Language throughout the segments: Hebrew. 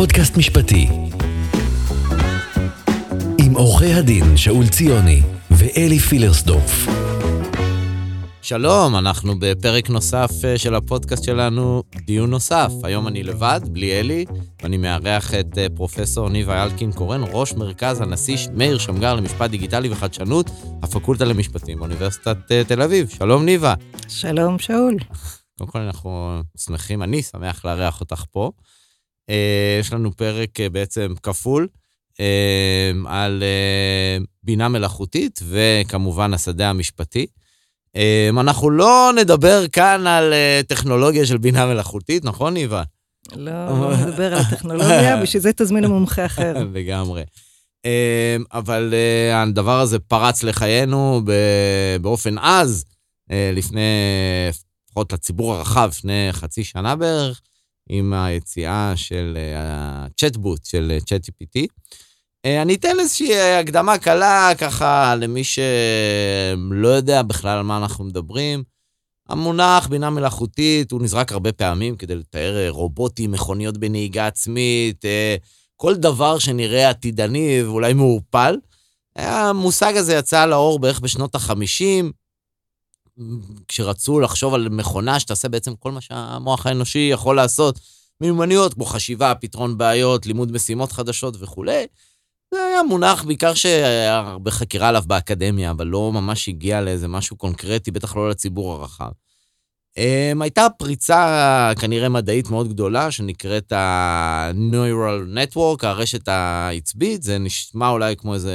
פודקאסט משפטי. עם עורכי הדין שאול ציוני ואלי פילרסדורף. שלום, אנחנו בפרק נוסף אה, של הפודקאסט שלנו, דיון נוסף. היום אני לבד, בלי אלי, ואני מארח את אה, פרופסור ניבה אלקין קורן, ראש מרכז הנשיא מאיר שמגר למשפט דיגיטלי וחדשנות, הפקולטה למשפטים באוניברסיטת אה, תל אביב. שלום, ניבה. שלום, שאול. קודם כל אנחנו שמחים, אני שמח לארח אותך פה. יש לנו פרק בעצם כפול על בינה מלאכותית וכמובן השדה המשפטי. אנחנו לא נדבר כאן על אה, טכנולוגיה של בינה מלאכותית, נכון, ניבה? לא, לא נדבר על הטכנולוגיה, בשביל זה תזמין מומחה אחר. לגמרי. אבל אה, הדבר הזה פרץ לחיינו באופן עז, אה, לפני, לפחות לציבור הרחב, לפני חצי שנה בערך, עם היציאה של הצ'טבוט של ChatGPT. אה, אני אתן איזושהי אה, הקדמה קלה, ככה, למי שלא יודע בכלל על מה אנחנו מדברים. המונח בינה מלאכותית, הוא נזרק הרבה פעמים כדי לתאר אה, רובוטים, מכוניות בנהיגה עצמית, כל דבר שנראה עתידני ואולי מעורפל. המושג הזה יצא לאור בערך בשנות ה-50, כשרצו לחשוב על מכונה שתעשה בעצם כל מה שהמוח האנושי יכול לעשות, מיומנויות כמו חשיבה, פתרון בעיות, לימוד משימות חדשות וכולי. זה היה מונח בעיקר שהיה הרבה חקירה עליו באקדמיה, אבל לא ממש הגיע לאיזה משהו קונקרטי, בטח לא לציבור הרחב. Um, הייתה פריצה כנראה מדעית מאוד גדולה, שנקראת ה-Neural Network, הרשת העצבית, זה נשמע אולי כמו איזה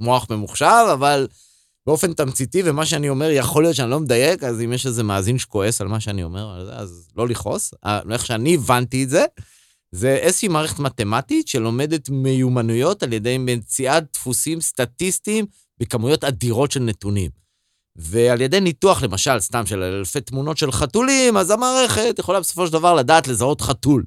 מוח ממוחשב, אבל באופן תמציתי, ומה שאני אומר, יכול להיות שאני לא מדייק, אז אם יש איזה מאזין שכועס על מה שאני אומר, אז לא לכעוס. אה, איך שאני הבנתי את זה, זה איזושהי מערכת מתמטית שלומדת מיומנויות על ידי מציאת דפוסים סטטיסטיים בכמויות אדירות של נתונים. ועל ידי ניתוח, למשל, סתם של אלפי תמונות של חתולים, אז המערכת יכולה בסופו של דבר לדעת לזהות חתול.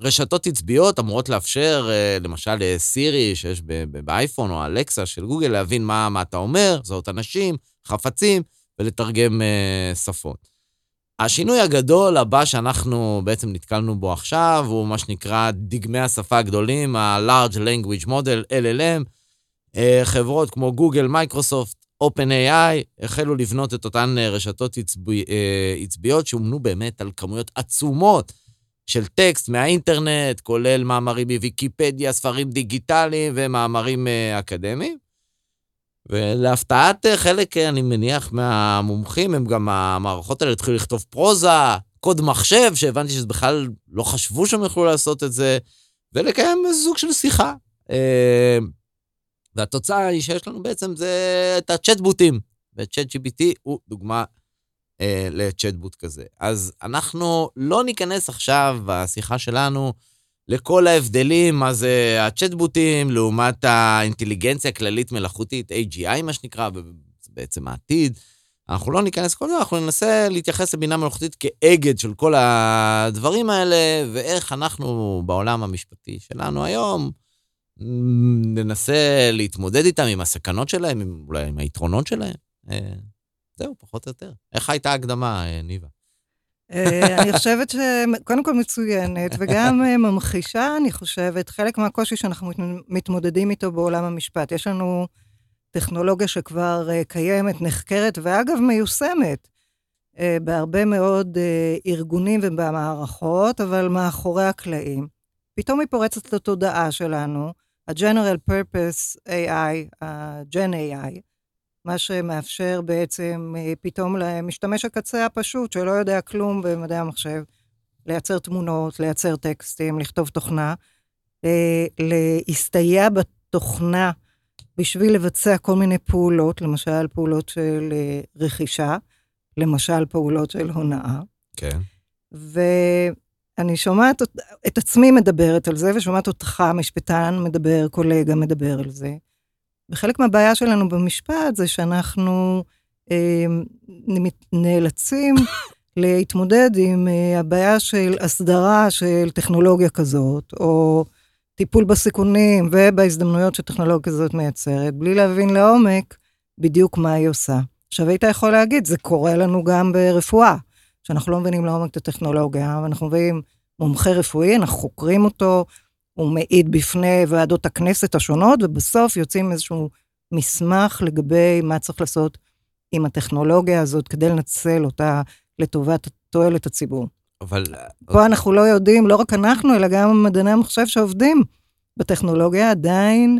אה, רשתות עצביות אמורות לאפשר, אה, למשל, סירי שיש באייפון או אלקסה של גוגל, להבין מה, מה אתה אומר, לזהות אנשים, חפצים, ולתרגם אה, שפות. השינוי הגדול הבא שאנחנו בעצם נתקלנו בו עכשיו הוא מה שנקרא דגמי השפה הגדולים, ה-Large Language Model, LLM. אה, חברות כמו גוגל, מייקרוסופט, OpenAI החלו לבנות את אותן אה, רשתות עצבי, אה, עצביות שאומנו באמת על כמויות עצומות של טקסט מהאינטרנט, כולל מאמרים מוויקיפדיה, ספרים דיגיטליים ומאמרים אקדמיים. ולהפתעת חלק, אני מניח, מהמומחים, הם גם, המערכות האלה התחילו לכתוב פרוזה, קוד מחשב, שהבנתי שזה בכלל לא חשבו שהם יוכלו לעשות את זה, ולקיים סוג של שיחה. אה, והתוצאה היא שיש לנו בעצם זה את הצ'טבוטים, וצ'אט GPT הוא דוגמה אה, לצ'טבוט כזה. אז אנחנו לא ניכנס עכשיו בשיחה שלנו לכל ההבדלים, מה זה הצ'טבוטים לעומת האינטליגנציה הכללית מלאכותית, AGI מה שנקרא, בעצם העתיד. אנחנו לא ניכנס לכל זה, אנחנו ננסה להתייחס לבינה מלאכותית כאגד של כל הדברים האלה, ואיך אנחנו בעולם המשפטי שלנו היום ננסה להתמודד איתם, עם הסכנות שלהם, עם, אולי עם היתרונות שלהם. זהו, פחות או יותר. איך הייתה ההקדמה, אה, ניבה? אה, אני חושבת שקודם כל מצוינת, וגם אה, ממחישה, אני חושבת, חלק מהקושי שאנחנו מתמודדים איתו בעולם המשפט. יש לנו טכנולוגיה שכבר קיימת, נחקרת, ואגב, מיושמת בהרבה מאוד ארגונים ובמערכות, אבל מאחורי הקלעים. פתאום היא פורצת לתודעה שלנו, ה-General Purpose AI, ה-Gen AI, מה שמאפשר בעצם אה, פתאום למשתמש הקצה הפשוט, שלא יודע כלום במדעי המחשב, לייצר תמונות, לייצר טקסטים, לכתוב תוכנה, אה, להסתייע בתוכנה בשביל לבצע כל מיני פעולות, למשל פעולות של אה, רכישה, למשל פעולות של הונאה. כן. ואני שומעת את עצמי מדברת על זה, ושומעת אותך, משפטן, מדבר, קולגה מדבר על זה. וחלק מהבעיה שלנו במשפט זה שאנחנו אה, נאלצים להתמודד עם אה, הבעיה של הסדרה של טכנולוגיה כזאת, או טיפול בסיכונים ובהזדמנויות שטכנולוגיה כזאת מייצרת, בלי להבין לעומק בדיוק מה היא עושה. עכשיו, היית יכול להגיד, זה קורה לנו גם ברפואה, שאנחנו לא מבינים לעומק את הטכנולוגיה, ואנחנו מביאים מומחה רפואי, אנחנו חוקרים אותו, הוא מעיד בפני ועדות הכנסת השונות, ובסוף יוצאים איזשהו מסמך לגבי מה צריך לעשות עם הטכנולוגיה הזאת כדי לנצל אותה לטובת תועלת הציבור. אבל... פה אנחנו לא יודעים, לא רק אנחנו, אלא גם מדעני המחשב שעובדים בטכנולוגיה, עדיין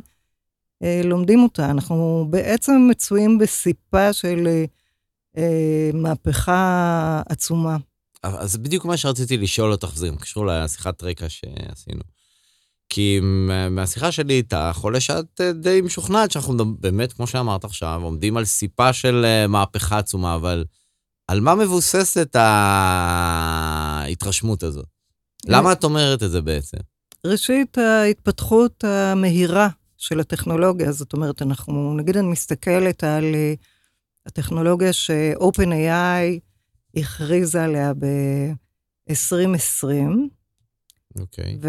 אה, לומדים אותה. אנחנו בעצם מצויים בסיפה של אה, אה, מהפכה עצומה. אז בדיוק מה שרציתי לשאול אותך, זה גם קשור לשיחת רקע שעשינו. כי מהשיחה שלי איתך עולה שאת אה, די משוכנעת שאנחנו באמת, כמו שאמרת עכשיו, עומדים על סיפה של אה, מהפכה עצומה, אבל על מה מבוססת ההתרשמות הזאת? למה את אומרת את זה בעצם? ראשית, ההתפתחות המהירה של הטכנולוגיה, זאת אומרת, אנחנו, נגיד אני מסתכלת על אה, הטכנולוגיה ש-OpenAI הכריזה עליה ב-2020, אוקיי. Okay.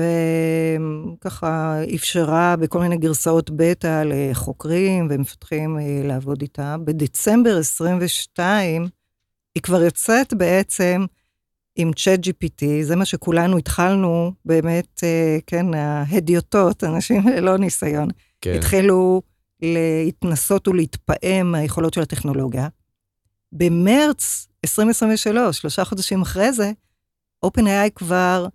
וככה אפשרה בכל מיני גרסאות בטא לחוקרים ומפתחים אה, לעבוד איתה. בדצמבר 22, היא כבר יוצאת בעצם עם צ'אט GPT, זה מה שכולנו התחלנו, באמת, אה, כן, ההדיוטות, אנשים ללא ניסיון, כן. התחילו להתנסות ולהתפעם מהיכולות של הטכנולוגיה. במרץ 2023, שלושה חודשים אחרי זה, OpenAI כבר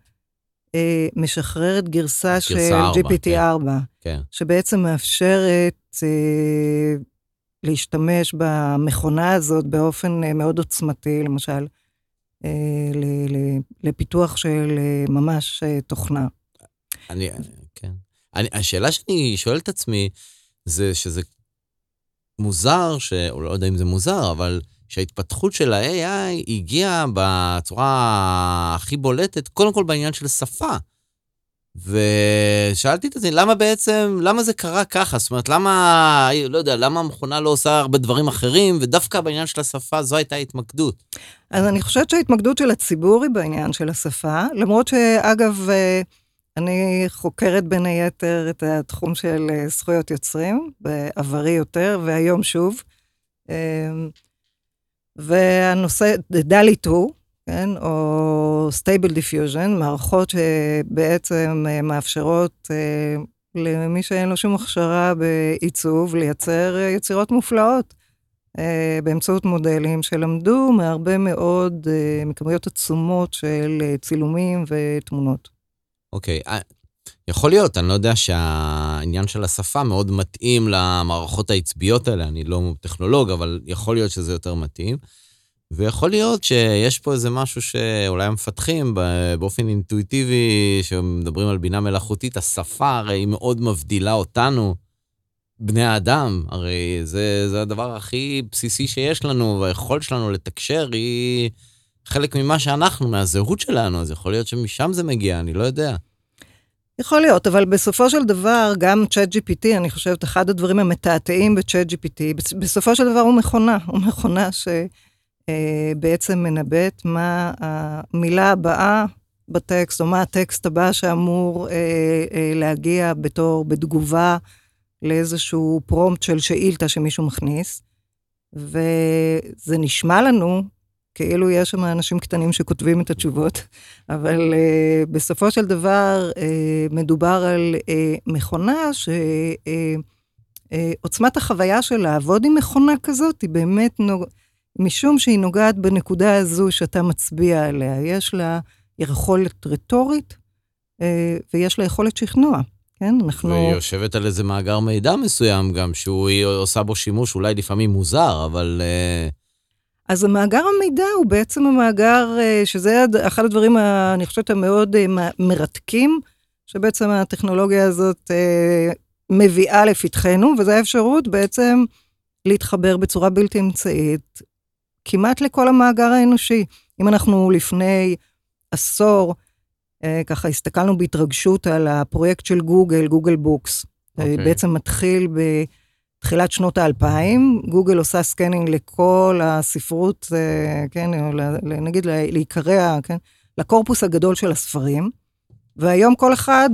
אה, משחררת גרסה, גרסה של 4, GPT-4, כן. כן. שבעצם מאפשרת אה, להשתמש במכונה הזאת באופן אה, מאוד עוצמתי, למשל, אה, ל, ל, לפיתוח של אה, ממש אה, תוכנה. אני, כן. אני, השאלה שאני שואל את עצמי, זה שזה מוזר, ש... או לא יודע אם זה מוזר, אבל שההתפתחות של ה-AI הגיעה בצורה הכי בולטת, קודם כל בעניין של שפה. ושאלתי את עצמי, למה בעצם, למה זה קרה ככה? זאת אומרת, למה, לא יודע, למה המכונה לא עושה הרבה דברים אחרים, ודווקא בעניין של השפה זו הייתה התמקדות? אז אני חושבת שההתמקדות של הציבור היא בעניין של השפה, למרות שאגב, אה, אני חוקרת בין היתר את התחום של אה, זכויות יוצרים, בעברי יותר, והיום שוב. אה, והנושא, דלי 2, כן, או Stable Diffusion, מערכות שבעצם אה, מאפשרות אה, למי שאין לו שום הכשרה בעיצוב, לייצר אה, יצירות מופלאות באמצעות מודלים שלמדו מהרבה מאוד, מכמויות עצומות של צילומים ותמונות. אוקיי, okay. יכול להיות, אני לא יודע שהעניין של השפה מאוד מתאים למערכות העצביות האלה, אני לא טכנולוג, אבל יכול להיות שזה יותר מתאים. ויכול להיות שיש פה איזה משהו שאולי המפתחים באופן אינטואיטיבי, שמדברים על בינה מלאכותית, השפה הרי היא מאוד מבדילה אותנו, בני האדם, הרי זה, זה הדבר הכי בסיסי שיש לנו, והיכולת שלנו לתקשר היא חלק ממה שאנחנו, מהזהות שלנו, אז יכול להיות שמשם זה מגיע, אני לא יודע. יכול להיות, אבל בסופו של דבר, גם צ'אט GPT, אני חושבת, אחד הדברים המתעתעים בצ'אט GPT, בסופו של דבר הוא מכונה, הוא מכונה ש... אה, מנבאת מה המילה הבאה בטקסט, או מה הטקסט הבא שאמור אה, אה, להגיע בתור, בתגובה לאיזשהו פרומפט של שאילתה שמישהו מכניס. וזה נשמע לנו כאילו יש שם אנשים קטנים שכותבים את התשובות, אבל uh, בסופו של דבר uh, מדובר על uh, מכונה שעוצמת uh, uh, החוויה של לעבוד עם מכונה כזאת היא באמת נוג... משום שהיא נוגעת בנקודה הזו שאתה מצביע עליה. יש לה יכולת רטורית, אה, ויש לה יכולת שכנוע. כן, אנחנו... והיא יושבת על איזה מאגר מידע מסוים גם, שהיא עושה בו שימוש אולי לפעמים מוזר, אבל... אה, אז המאגר המידע הוא בעצם המאגר, אה, שזה אחד הדברים, אני חושבת, המאוד מרתקים, שבעצם הטכנולוגיה הזאת מביאה לפתחנו, וזו האפשרות בעצם להתחבר בצורה בלתי אמצעית כמעט לכל המאגר האנושי. אם אנחנו לפני עשור, אה, ככה הסתכלנו בהתרגשות על הפרויקט של גוגל, Google Books. Okay. אוקיי. בעצם מתחיל בתחילת שנות האלפיים, גוגל עושה scanning לכל הספרות, אה, כן, או נגיד לעיקריה, כן, לקורפוס הגדול של הספרים, והיום כל אחד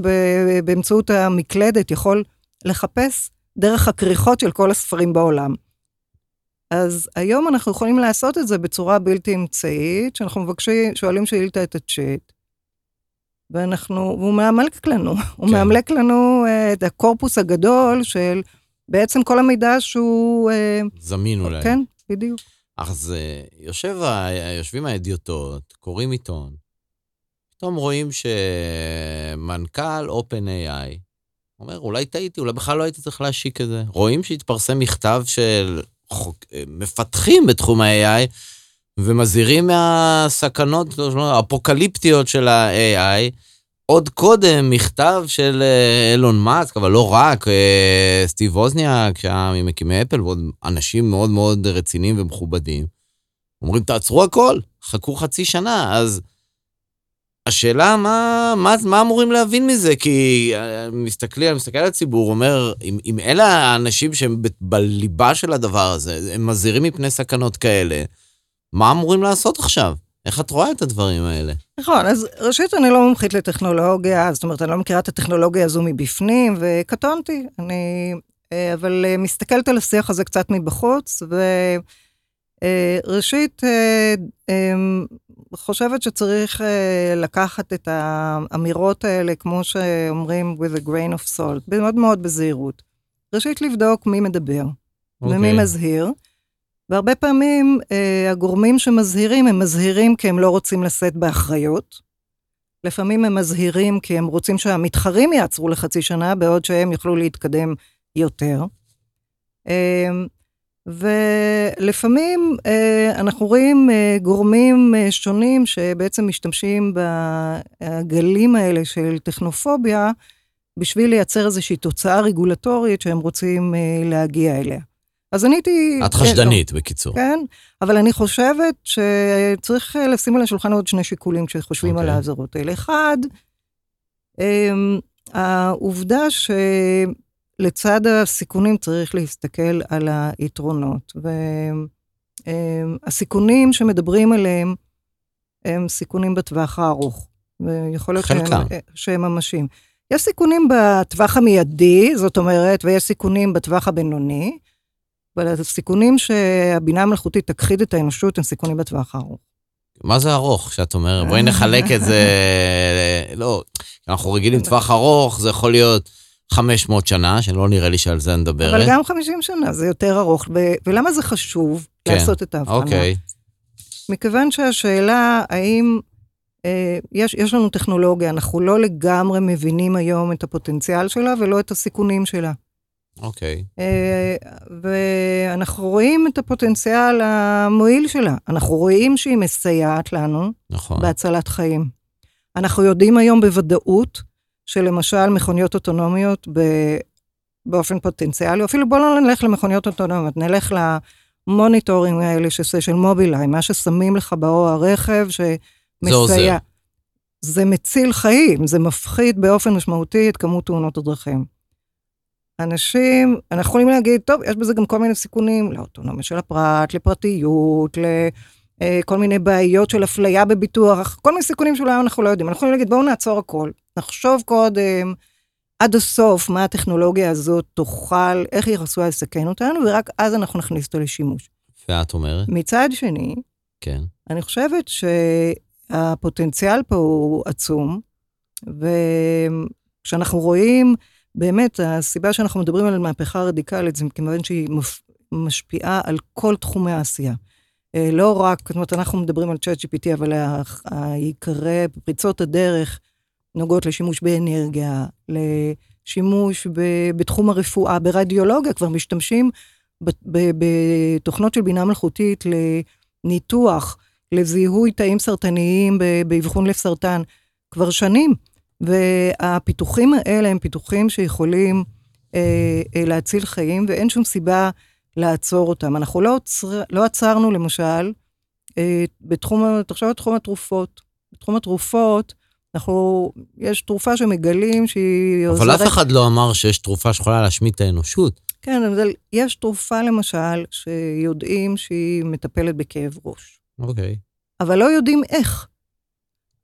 באמצעות המקלדת יכול לחפש דרך הכריכות של כל הספרים בעולם. אז היום אנחנו יכולים לעשות את זה בצורה בלתי אמצעית, שאנחנו מבקשים, שואלים שאילתה את הצ'אט, ואנחנו, והוא מאמלק לנו, הוא כן. מאמלק לנו אה, את הקורפוס הגדול של בעצם כל המידע שהוא... אה, זמין אולי. כן, בדיוק. אז אה, יושב, יושבים האדיוטות, קוראים עיתון, פתאום רואים שמנכ"ל OpenAI אומר, אולי טעיתי, אולי בכלל לא הייתי צריך להשיק את זה. רואים שהתפרסם מכתב של חוק, אה, מפתחים בתחום ה-AI, ומזהירים מהסכנות האפוקליפטיות של ה-AI. עוד קודם מכתב של אה, אילון מאסק, אבל לא רק, אה, סטיב ווזניאק, שהיה ממקימי אפל, ועוד אנשים מאוד מאוד רציניים ומכובדים. אומרים, תעצרו הכל, חכו חצי שנה. אז השאלה, מה, מה, מה אמורים להבין מזה? כי אה, מסתכלי, אני מסתכל על הציבור, אומר, אם, אם אלה האנשים שהם בליבה של הדבר הזה, הם מזהירים מפני סכנות כאלה, מה אמורים לעשות עכשיו? איך את רואה את הדברים האלה? נכון, אז ראשית, אני לא מומחית לטכנולוגיה, זאת אומרת, אני לא מכירה את הטכנולוגיה הזו מבפנים, וקטונתי. אני, אה, אבל אה, מסתכלת על השיח הזה קצת מבחוץ, וראשית, חושבת שצריך אה, לקחת את האמירות האלה, כמו שאומרים, with a grain of salt, מאוד מאוד בזהירות. ראשית, לבדוק מי מדבר ומי אוקיי. מזהיר. והרבה פעמים אה, הגורמים שמזהירים, הם מזהירים כי הם לא רוצים לשאת באחריות. לפעמים הם מזהירים כי הם רוצים שהמתחרים יעצרו לחצי שנה, בעוד שהם יוכלו להתקדם יותר. אה, ולפעמים אה, אנחנו רואים אה, גורמים אה, שונים שבעצם משתמשים בגלים האלה של טכנופוביה, בשביל לייצר איזושהי תוצאה רגולטורית שהם רוצים אה, להגיע אליה. אז אני הייתי... את חשדנית, בקיצור. כן, אבל אני חושבת שצריך אה, לשים על השולחן עוד שני שיקולים כשחושבים על אוקיי. האזהרות האלה. אחד, אמ, העובדה שלצד הסיכונים צריך להסתכל על היתרונות. והסיכונים שמדברים עליהם הם סיכונים בטווח הארוך. ויכול להיות שהם, חלקם. שהם ממשיים. יש סיכונים בטווח המיידי, זאת אומרת, ויש סיכונים בטווח הבינוני, אבל הסיכונים שהבינה המלאכותית תכחיד את האנושות הם סיכונים בטווח הארוך. מה זה ארוך, שאת אומרת? בואי נחלק את זה... לא, אנחנו רגילים טווח ארוך, זה יכול להיות 500 שנה, שלא נראה לי שעל זה נדברת. אבל גם 50 שנה זה יותר ארוך, ולמה זה חשוב כן, לעשות את ההבחנה? אוקיי, מכיוון שהשאלה האם אה, יש, יש לנו טכנולוגיה, אנחנו לא לגמרי מבינים היום את הפוטנציאל שלה ולא את הסיכונים שלה. אוקיי. אה, ואנחנו רואים את הפוטנציאל המועיל שלה. אנחנו רואים שהיא מסייעת לנו נכון. בהצלת חיים. אנחנו יודעים היום בוודאות שלמשל מכוניות אוטונומיות ב... באופן פוטנציאלי, אפילו בואו לא נלך למכוניות אוטונומיות, נלך ל monitoring האלה שעושה של מובילאיי, מה ששמים לך באור הרכב שמסייע. עוזר. זה מציל חיים, זה מפחית באופן משמעותי את כמות תאונות הדרכים. אנשים, אנחנו יכולים להגיד, טוב, יש בזה גם כל מיני סיכונים לאוטונומיה של הפרט, לפרטיות, לכל מיני בעיות של אפליה בביטוח, כל מיני סיכונים שאולי אנחנו לא יודעים. אנחנו יכולים להגיד, בואו נעצור הכל, נחשוב קודם עד הסוף מה הטכנולוגיה הזאת תוכל, איך היא עשויה לסכן אותנו, ורק אז אנחנו נכניס אותה לשימוש. ואת אומרת? מצד שני, כן. אני חושבת שהפוטנציאל פה הוא עצום, וכשאנחנו רואים, באמת, הסיבה שאנחנו מדברים על מהפכה רדיקלית, זה מכיוון שהיא. משפיעה על כל תחומי העשייה. אה, לא רק, זאת אומרת, אנחנו מדברים על צ'אט GPT, אבל העיקרי, פריצות הדרך נוגעות לשימוש באנרגיה, לשימוש בתחום הרפואה, ברדיולוגיה, כבר משתמשים בתוכנות של בינה מלאכותית לניתוח, לזיהוי תאים סרטניים באבחון לב סרטן, כבר שנים. והפיתוחים האלה הם פיתוחים שיכולים אה, אה, להציל חיים, ואין שום סיבה לעצור אותם. אנחנו לא, עצר, לא עצרנו, למשל, אה, בתחום, תחשוב על תחום התרופות. בתחום התרופות, אנחנו, יש תרופה שמגלים שהיא אבל אף אחד לא אמר שיש תרופה שיכולה להשמיד את האנושות. כן, אבל יש תרופה, למשל, שיודעים שהיא מטפלת בכאב ראש. אוקיי. אבל לא יודעים איך.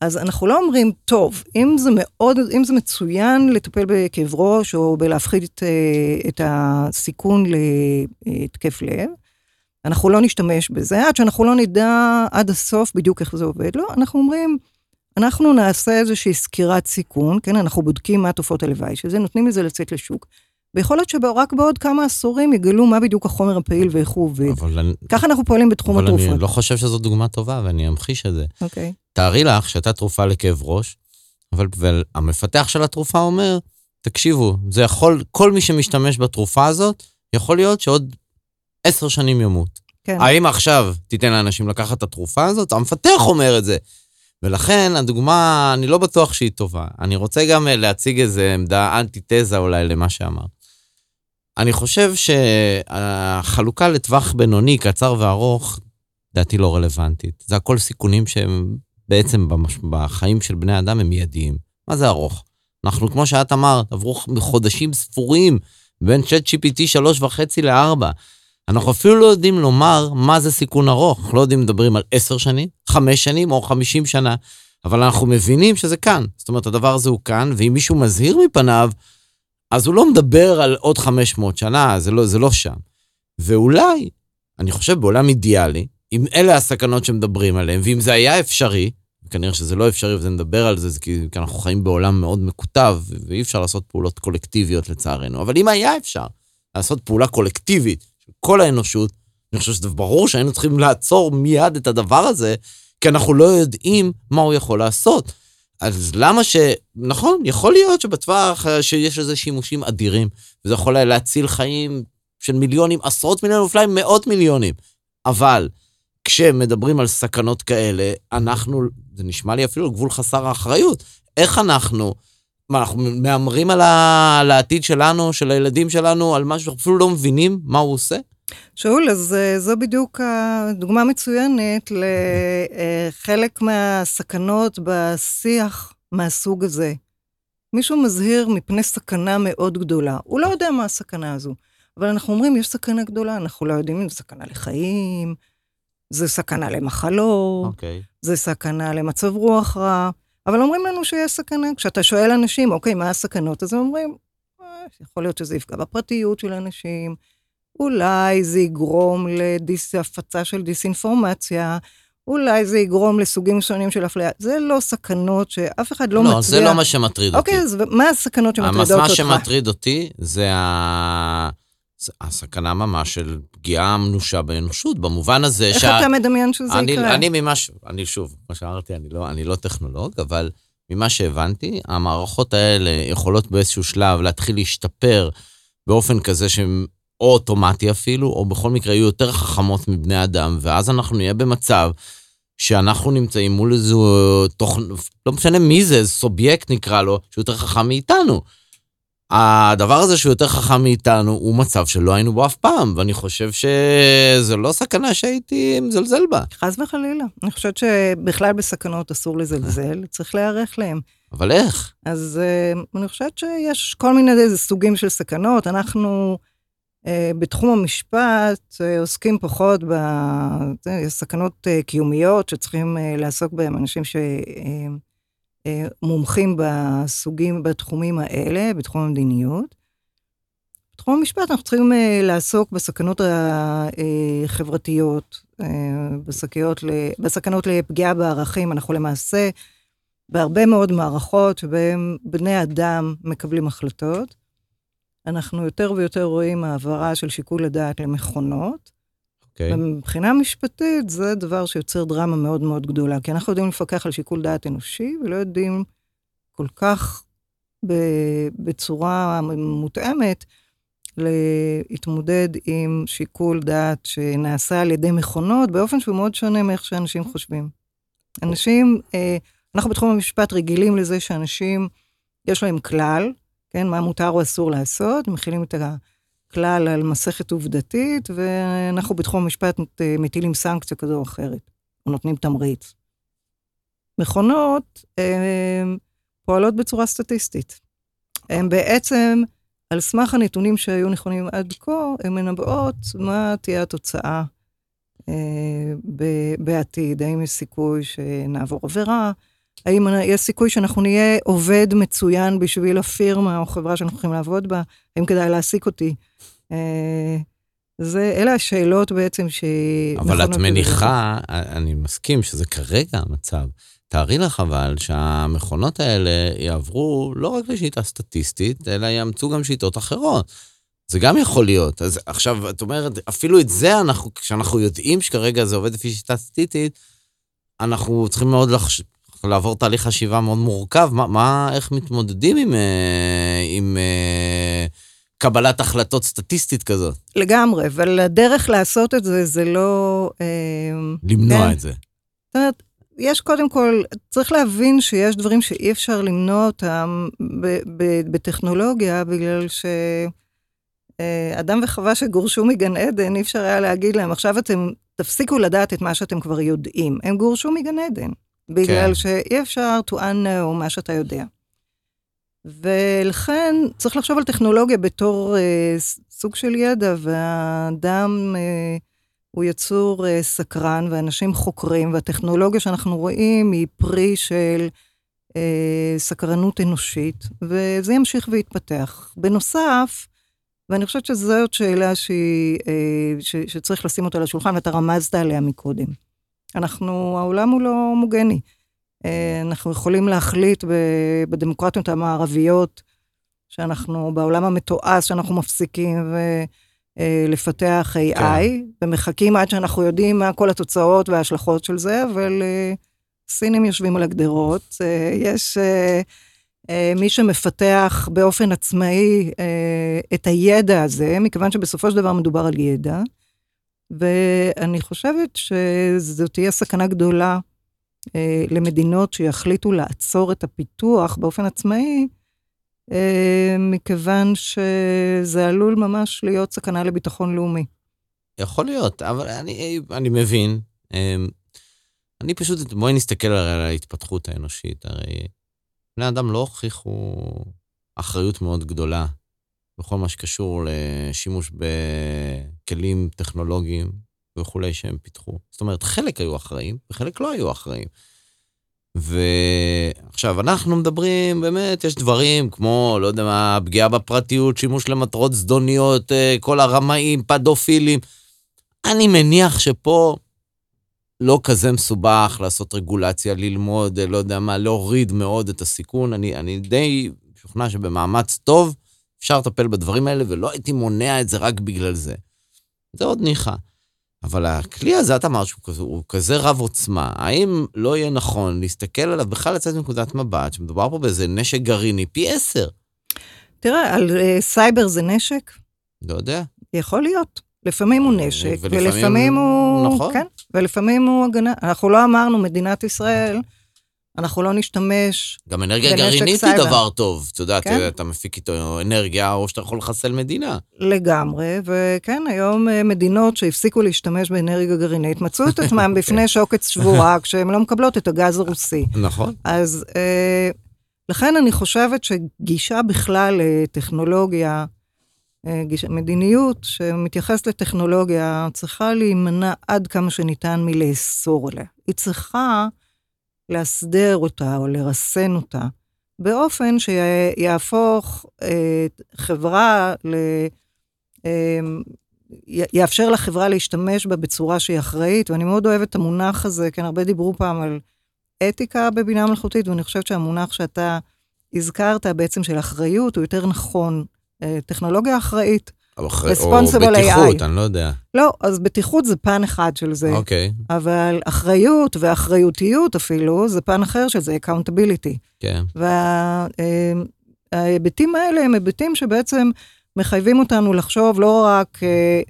אז אנחנו לא אומרים, טוב, אם זה מאוד, אם זה מצוין לטפל בכאב ראש, או בלהפחית את, אה, את הסיכון להתקף לב, אנחנו לא נשתמש בזה, עד שאנחנו לא נדע עד הסוף בדיוק איך זה עובד. לא, אנחנו אומרים, אנחנו נעשה איזושהי סקירת סיכון, כן, אנחנו בודקים מה תופעות הלוואי של זה, נותנים לזה לצאת לשוק. ויכול להיות שרק בעוד כמה עשורים יגלו מה בדיוק החומר הפעיל ואיך הוא עובד. אבל ככה אנחנו פועלים בתחום אבל התרופות. אני לא חושב שזו דוגמה טובה, ואני אמחיש את זה. אוקיי. תארי לך שהייתה תרופה לכאב ראש, אבל והמפתח של התרופה אומר, תקשיבו, זה יכול, כל מי שמשתמש בתרופה הזאת, יכול להיות שעוד עשר שנים ימות. כן. האם עכשיו תיתן לאנשים לקחת את התרופה הזאת? המפתח אומר את זה. ולכן הדוגמה, אני לא בטוח שהיא טובה. אני רוצה גם אה, להציג איזו עמדה אנטיתזה אולי למה שאמרת. אני חושב שהחלוקה לטווח בינוני, קצר וארוך, לדעתי לא רלוונטית. זה הכל סיכונים שהם בעצם במש... בחיים של בני אדם הם מיידיים. מה זה ארוך? אנחנו, כמו שאת אמרת, עברו חודשים ספורים בין צ'אט GPT 3.5 ל-4. אנחנו אפילו לא יודעים לומר מה זה סיכון ארוך. אנחנו לא יודעים, מדברים על 10 שנים, 5 שנים או 50 שנה, אבל אנחנו מבינים שזה כאן. זאת אומרת, הדבר הזה הוא כאן, ואם מישהו מזהיר מפניו, אז הוא לא מדבר על עוד 500 שנה, זה לא, זה לא שם. ואולי, אני חושב בעולם אידיאלי, אם אלה הסכנות שמדברים עליהן, ואם זה היה אפשרי, כנראה שזה לא אפשרי וזה נדבר על זה, זה כי, כי אנחנו חיים בעולם מאוד מקוטב, ואי אפשר לעשות פעולות קולקטיביות לצערנו. אבל אם היה אפשר לעשות פעולה קולקטיבית של כל האנושות, אני חושב שזה ברור שהיינו צריכים לעצור מיד את הדבר הזה, כי אנחנו לא יודעים מה הוא יכול לעשות. אז למה ש... נכון, יכול להיות שבטווח שיש לזה שימושים אדירים, וזה יכול להציל חיים של מיליונים, עשרות מיליונים, אולי מאות מיליונים. אבל כשמדברים על סכנות כאלה, אנחנו, זה נשמע לי אפילו גבול חסר האחריות. איך אנחנו, מה, אנחנו מהמרים על, ה, על העתיד שלנו, של הילדים שלנו, על משהו שאנחנו אפילו לא מבינים מה הוא עושה? שאול, אז אה, זו בדיוק הדוגמה מצוינת לחלק מהסכנות בשיח מהסוג הזה. מישהו מזהיר מפני סכנה מאוד גדולה. הוא לא יודע מה הסכנה הזו, אבל אנחנו אומרים, יש סכנה גדולה, אנחנו לא יודעים אם זו סכנה לחיים, זה סכנה למחלות, okay. אוקיי. זה סכנה למצב רוח רע, אבל אומרים לנו שיש סכנה. כשאתה שואל אנשים, אוקיי, מה הסכנות? אז הם אומרים, אה, יכול להיות שזה יפגע בפרטיות של אנשים, אולי זה יגרום להפצה של דיסאינפורמציה, אולי זה יגרום לסוגים שונים של אפליה. זה לא סכנות שאף אחד לא, לא מצביע. לא, זה לא מה שמטריד אוקיי, אותי. אז מה הסכנות שמטרידות אותך? מה שמטריד אותי זה ה... הסכנה ממש של פגיעה אנושה באנושות, במובן הזה איך שה... אתה מדמיין שזה אני, יקרה? אני ממש, אני שוב, כמו שאמרתי, אני לא, אני לא טכנולוג, אבל ממה שהבנתי, המערכות האלה יכולות באיזשהו שלב להתחיל להשתפר באופן כזה שהן או אוטומטי אפילו, או בכל מקרה יהיו יותר חכמות מבני אדם, ואז אנחנו נהיה במצב שאנחנו נמצאים מול איזו תוכן, לא משנה מי זה, איזה סובייקט נקרא לו, שהוא יותר חכם מאיתנו. הדבר הזה שהוא יותר חכם מאיתנו הוא מצב שלא היינו בו אף פעם, ואני חושב שזו לא סכנה שהייתי מזלזל בה. חס וחלילה. אני חושבת שבכלל בסכנות אסור לזלזל, צריך להיערך להם. אבל איך? אז uh, אני חושבת שיש כל מיני סוגים של סכנות. אנחנו בתחום המשפט uh, עוסקים פחות בסכנות uh, קיומיות שצריכים לעסוק בהן אנשים ש... Uh, מומחים בסוגים, בתחומים האלה, בתחום המדיניות. בתחום המשפט אנחנו צריכים לעסוק בסכנות החברתיות, בסכנות, בסכנות לפגיעה בערכים. אנחנו למעשה בהרבה מאוד מערכות שבהן בני אדם מקבלים החלטות. אנחנו יותר ויותר רואים העברה של שיקול הדעת למכונות. Okay. ומבחינה משפטית זה דבר שיוצר דרמה מאוד מאוד גדולה, כי אנחנו יודעים לפקח על שיקול דעת אנושי, ולא יודעים כל כך בצורה מותאמת להתמודד עם שיקול דעת שנעשה על ידי מכונות באופן שהוא מאוד שונה מאיך שאנשים חושבים. אנשים, אה, אנחנו בתחום המשפט רגילים לזה שאנשים, יש להם כלל, כן, מה מותר או אסור לעשות, מכילים את ה... כלל על מסכת עובדתית, ואנחנו בתחום המשפט מטילים סנקציה כזו או אחרת, או נותנים תמריץ. מכונות הן פועלות בצורה סטטיסטית. הן בעצם, על סמך הנתונים שהיו נכונים עד כה, הן מנבאות מה תהיה התוצאה אה, בעתיד. האם יש סיכוי שנעבור עבירה? האם יש סיכוי שאנחנו נהיה עובד מצוין בשביל הפירמה או חברה שאנחנו הולכים לעבוד בה? האם כדאי להעסיק אותי? זה, אלה השאלות בעצם ש... אבל את מניחה, אני מסכים שזה כרגע המצב. תארי לך אבל שהמכונות האלה יעברו לא רק לשיטה סטטיסטית, אלא יאמצו גם שיטות אחרות. זה גם יכול להיות. אז עכשיו, את אומרת, אפילו את זה אנחנו, כשאנחנו יודעים שכרגע זה עובד לפי שיטה סטטיסטית, אנחנו צריכים מאוד לחש... לעבור תהליך חשיבה מאוד מורכב. מה, מה איך מתמודדים עם, אה, עם אה, קבלת החלטות סטטיסטית כזאת? לגמרי, אבל הדרך לעשות את זה, זה לא... אה, למנוע כן. את זה. זאת אומרת, יש קודם כל, צריך להבין שיש דברים שאי אפשר למנוע אותם ב- ב- בטכנולוגיה, בגלל שאדם וחווה שגורשו מגן עדן, אי אפשר היה להגיד להם, עכשיו אתם תפסיקו לדעת את מה שאתם כבר יודעים. הם גורשו מגן עדן, בגלל כן. שאי אפשר to unknow מה שאתה יודע. ולכן צריך לחשוב על טכנולוגיה בתור אה, סוג של ידע, והאדם אה, הוא יצור אה, סקרן, ואנשים חוקרים, והטכנולוגיה שאנחנו רואים היא פרי של אה, סקרנות אנושית, וזה ימשיך ויתפתח. בנוסף, ואני חושבת שזאת שאלה שהיא, אה, ש, שצריך לשים אותה על השולחן, ואתה רמזת עליה מקודם. אנחנו, העולם הוא לא הומוגני. אה, אנחנו יכולים להחליט בדמוקרטיות המערביות, שאנחנו, בעולם המתועש, שאנחנו מפסיקים ולפתח AI, כן. ומחכים עד שאנחנו יודעים מה כל התוצאות וההשלכות של זה, אבל אה, סינים יושבים על הגדרות. אה, יש אה, אה, מי שמפתח באופן עצמאי אה, את הידע הזה, מכיוון שבסופו של דבר מדובר על ידע, ואני חושבת שזו תהיה סכנה גדולה אה, למדינות שיחליטו לעצור את הפיתוח באופן עצמאי, אה, מכיוון שזה עלול ממש להיות סכנה לביטחון לאומי. יכול להיות, אבל אני, אני מבין. אמ, אני פשוט, בואי נסתכל על ההתפתחות האנושית. הרי בני אדם לא הוכיחו אחריות מאוד גדולה בכל מה שקשור לשימוש בכלים טכנולוגיים וכולי שהם פיתחו. זאת אומרת, חלק היו אחראים וחלק לא היו אחראים. ועכשיו, אנחנו מדברים, באמת, יש דברים כמו, לא יודע מה, פגיעה בפרטיות, שימוש למטרות זדוניות, אה, כל הרמאים, פדופילים. אני מניח שפה לא כזה מסובך לעשות רגולציה, ללמוד, אה, לא יודע מה, להוריד מאוד את הסיכון. אני, אני די משוכנע שבמאמץ טוב אפשר לטפל בדברים האלה, ולא הייתי מונע את זה רק בגלל זה. זה עוד ניחא. אבל הכלי הזה, את אמרת שהוא כזה, כזה רב עוצמה. האם לא יהיה נכון להסתכל עליו, בכלל לצאת מנקודת מבט, שמדובר פה באיזה נשק גרעיני פי עשר? תראה, על אה, סייבר זה נשק? לא יודע. יכול להיות. לפעמים הוא נשק, ולפעמים- ולפעמים הוא... נכון. כן, ולפעמים הוא הגנה. אנחנו לא אמרנו, מדינת ישראל, אנחנו לא נשתמש... גם אנרגיה גרעינית היא. דבר טוב. את יודעת, כן. אתה מפיק איתו אנרגיה, או שאתה יכול לחסל מדינה. לגמרי, וכן, היום אה, מדינות שהפסיקו להשתמש באנרגיה גרעינית מצאו את עצמם בפני שוקת שבורה כשהן לא מקבלות את הגז הרוסי. נכון. אז אה, לכן אני חושבת שגישה בכלל לטכנולוגיה, אה, גישה, מדיניות שמתייחסת לטכנולוגיה, צריכה להימנע עד כמה שניתן מלאסור עליה. היא צריכה להסדר אותה או לרסן אותה, באופן שיהפוך אה, חברה ל... אה, יאפשר לחברה להשתמש בה בצורה שהיא אחראית, ואני מאוד אוהבת את המונח הזה, כן, הרבה דיברו פעם על אתיקה בבינה מלאכותית, ואני חושבת שהמונח שאתה הזכרת בעצם של אחריות הוא יותר נכון. אה, טכנולוגיה אחראית. אחרי- או Responsible בטיחות, AI. אני לא יודע. לא, אז בטיחות זה פן אחד של זה, אוקיי, אבל אחריות ואחריותיות אפילו, זה פן אחר של זה, accountability. כן. וההיבטים האלה הם היבטים שבעצם מחייבים אותנו לחשוב לא רק אה,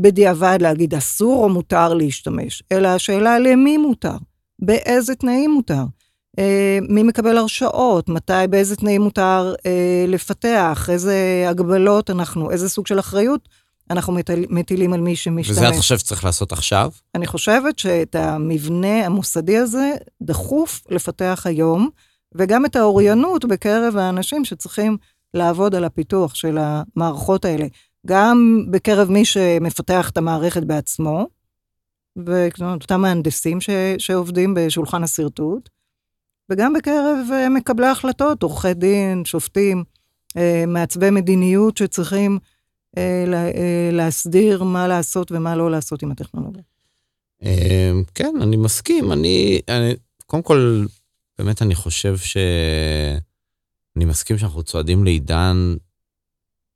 בדיעבד להגיד אסור או מותר להשתמש, אלא השאלה למי מותר, באיזה תנאים מותר, אה, מי מקבל הרשאות, מתי, באיזה תנאים מותר אה, לפתח, איזה הגבלות אנחנו, איזה סוג של אחריות אנחנו מטיל, מטילים על מי שמשתמש. וזה את חושבת שצריך לעשות עכשיו? אני חושבת שאת המבנה המוסדי הזה דחוף לפתח היום, וגם את האוריינות בקרב האנשים שצריכים לעבוד על הפיתוח של המערכות האלה, גם בקרב מי שמפתח את המערכת בעצמו, ואותם מהנדסים ש, שעובדים בשולחן השרטוט, וגם בקרב אה, מקבלי החלטות, עורכי דין, שופטים, אה, מעצבי מדיניות שצריכים אה, לה- להסדיר מה לעשות ומה לא לעשות עם הטכנולוגיה. אה, כן, אני מסכים. אני, אני, קודם כל, באמת אני חושב ש... אני מסכים שאנחנו צועדים לעידן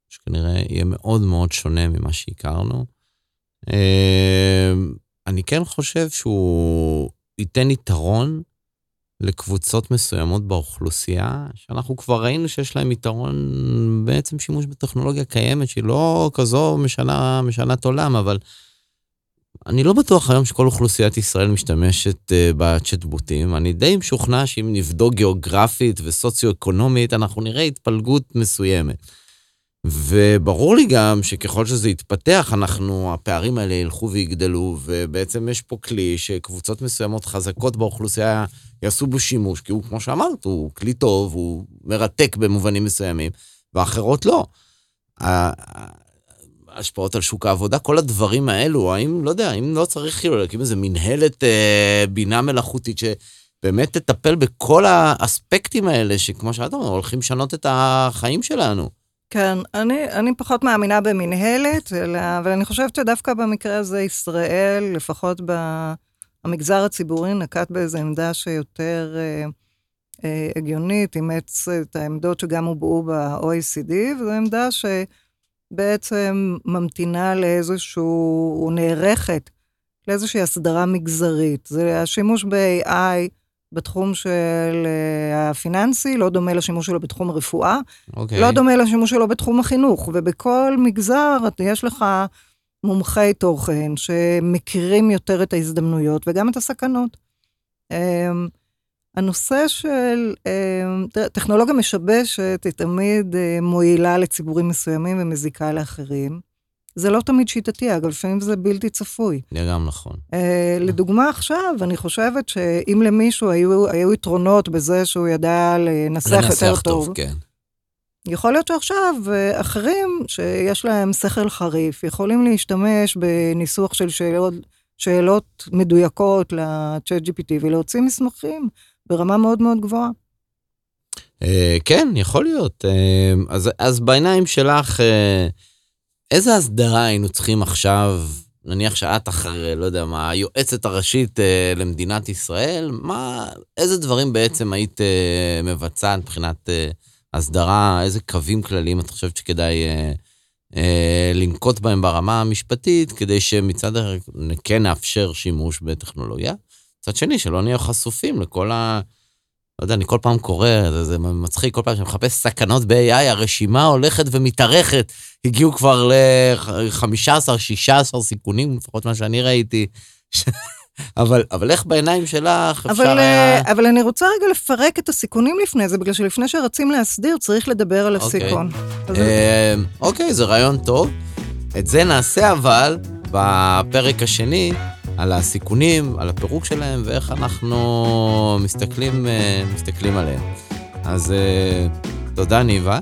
שכנראה יהיה מאוד מאוד שונה ממה שהכרנו. אמ, אני כן חושב שהוא ייתן יתרון לקבוצות מסוימות באוכלוסייה, שאנחנו כבר ראינו שיש להם יתרון בעצם שימוש בטכנולוגיה קיימת, שהיא לא כזו משנה, משנת עולם, אבל אני לא בטוח היום שכל אוכלוסיית ישראל משתמשת uh, בצ'טבוטים. אני די משוכנע שאם נבדוק גיאוגרפית וסוציו-אקונומית, אנחנו נראה התפלגות מסוימת. וברור לי גם שככל שזה יתפתח, אנחנו, הפערים האלה ילכו ויגדלו, ובעצם יש פה כלי שקבוצות מסוימות חזקות באוכלוסייה יעשו בו שימוש, כי הוא, כמו שאמרת, הוא כלי טוב, הוא מרתק במובנים מסוימים, ואחרות לא. השפעות על שוק העבודה, כל הדברים האלו, האם, לא יודע, האם לא צריך כאילו להקים איזה מנהלת אה, בינה מלאכותית שבאמת תטפל בכל האספקטים האלה, שכמו שאתה אומר, הולכים לשנות את החיים שלנו. כן, אני, אני פחות מאמינה במנהלת, אלא, אבל אני חושבת שדווקא במקרה הזה ישראל, לפחות במגזר הציבורי, נקט באיזו עמדה שיותר אה, אה, הגיונית, אימץ את העמדות שגם הובעו ב-OECD, וזו עמדה שבעצם ממתינה לאיזשהו, נערכת לאיזושהי הסדרה מגזרית. זה השימוש ב-AI, בתחום של אה, הפיננסי, לא דומה לשימוש שלו בתחום הרפואה, okay. אוקיי. לא דומה לשימוש שלו בתחום החינוך, ובכל מגזר יש לך מומחי תוכן שמכירים יותר את ההזדמנויות וגם את הסכנות. אמ, הנושא של אמ, טכנולוגיה משבשת היא תמיד אה, מועילה לציבורים מסוימים ומזיקה לאחרים. זה לא תמיד שיטתי, אגב, לפעמים זה בלתי צפוי. זה גם נכון. Uh, לדוגמה עכשיו, אני חושבת שאם למישהו היו, היו יתרונות בזה שהוא ידע לנסח יותר טוב, לנסח טוב, כן. יכול להיות שעכשיו uh, אחרים שיש להם שכל חריף, יכולים להשתמש בניסוח של שאלות, שאלות מדויקות ל-chat GPT ולהוציא מסמכים ברמה מאוד מאוד גבוהה. Uh, כן, יכול להיות. Uh, אז, אז בעיניים שלך, איזה הסדרה היינו צריכים עכשיו, נניח שאת אחרי, לא יודע מה, היועצת הראשית אה, למדינת ישראל, מה, איזה דברים בעצם היית אה, מבצעת מבחינת אה, הסדרה, איזה קווים כלליים את חושבת שכדאי אה, אה, לנקוט בהם ברמה המשפטית, כדי שמצד אחד כן נאפשר שימוש בטכנולוגיה, מצד שני, שלא נהיה חשופים לכל ה... לא יודע, אני כל פעם קורא, זה, זה מצחיק, כל פעם שאני מחפש סכנות ב-AI, הרשימה הולכת ומתארכת. הגיעו כבר ל-15-16 סיכונים, לפחות מה שאני ראיתי. אבל, אבל איך בעיניים שלך אבל, אפשר היה... אבל אני רוצה רגע לפרק את הסיכונים לפני זה, בגלל שלפני שרצים להסדיר, צריך לדבר על אוקיי. הסיכון. אוקיי, אמ, אוקיי, זה רעיון טוב. את זה נעשה אבל בפרק השני, על הסיכונים, על הפירוק שלהם, ואיך אנחנו מסתכלים, אה, מסתכלים עליהם. אז אה, תודה, ניבה.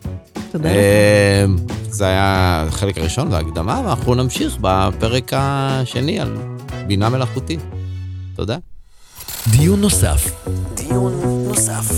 תודה אה, זה היה החלק הראשון, והקדמה, ואנחנו נמשיך בפרק השני על בינה מלאכותית. תודה. דיון נוסף. דיון נוסף.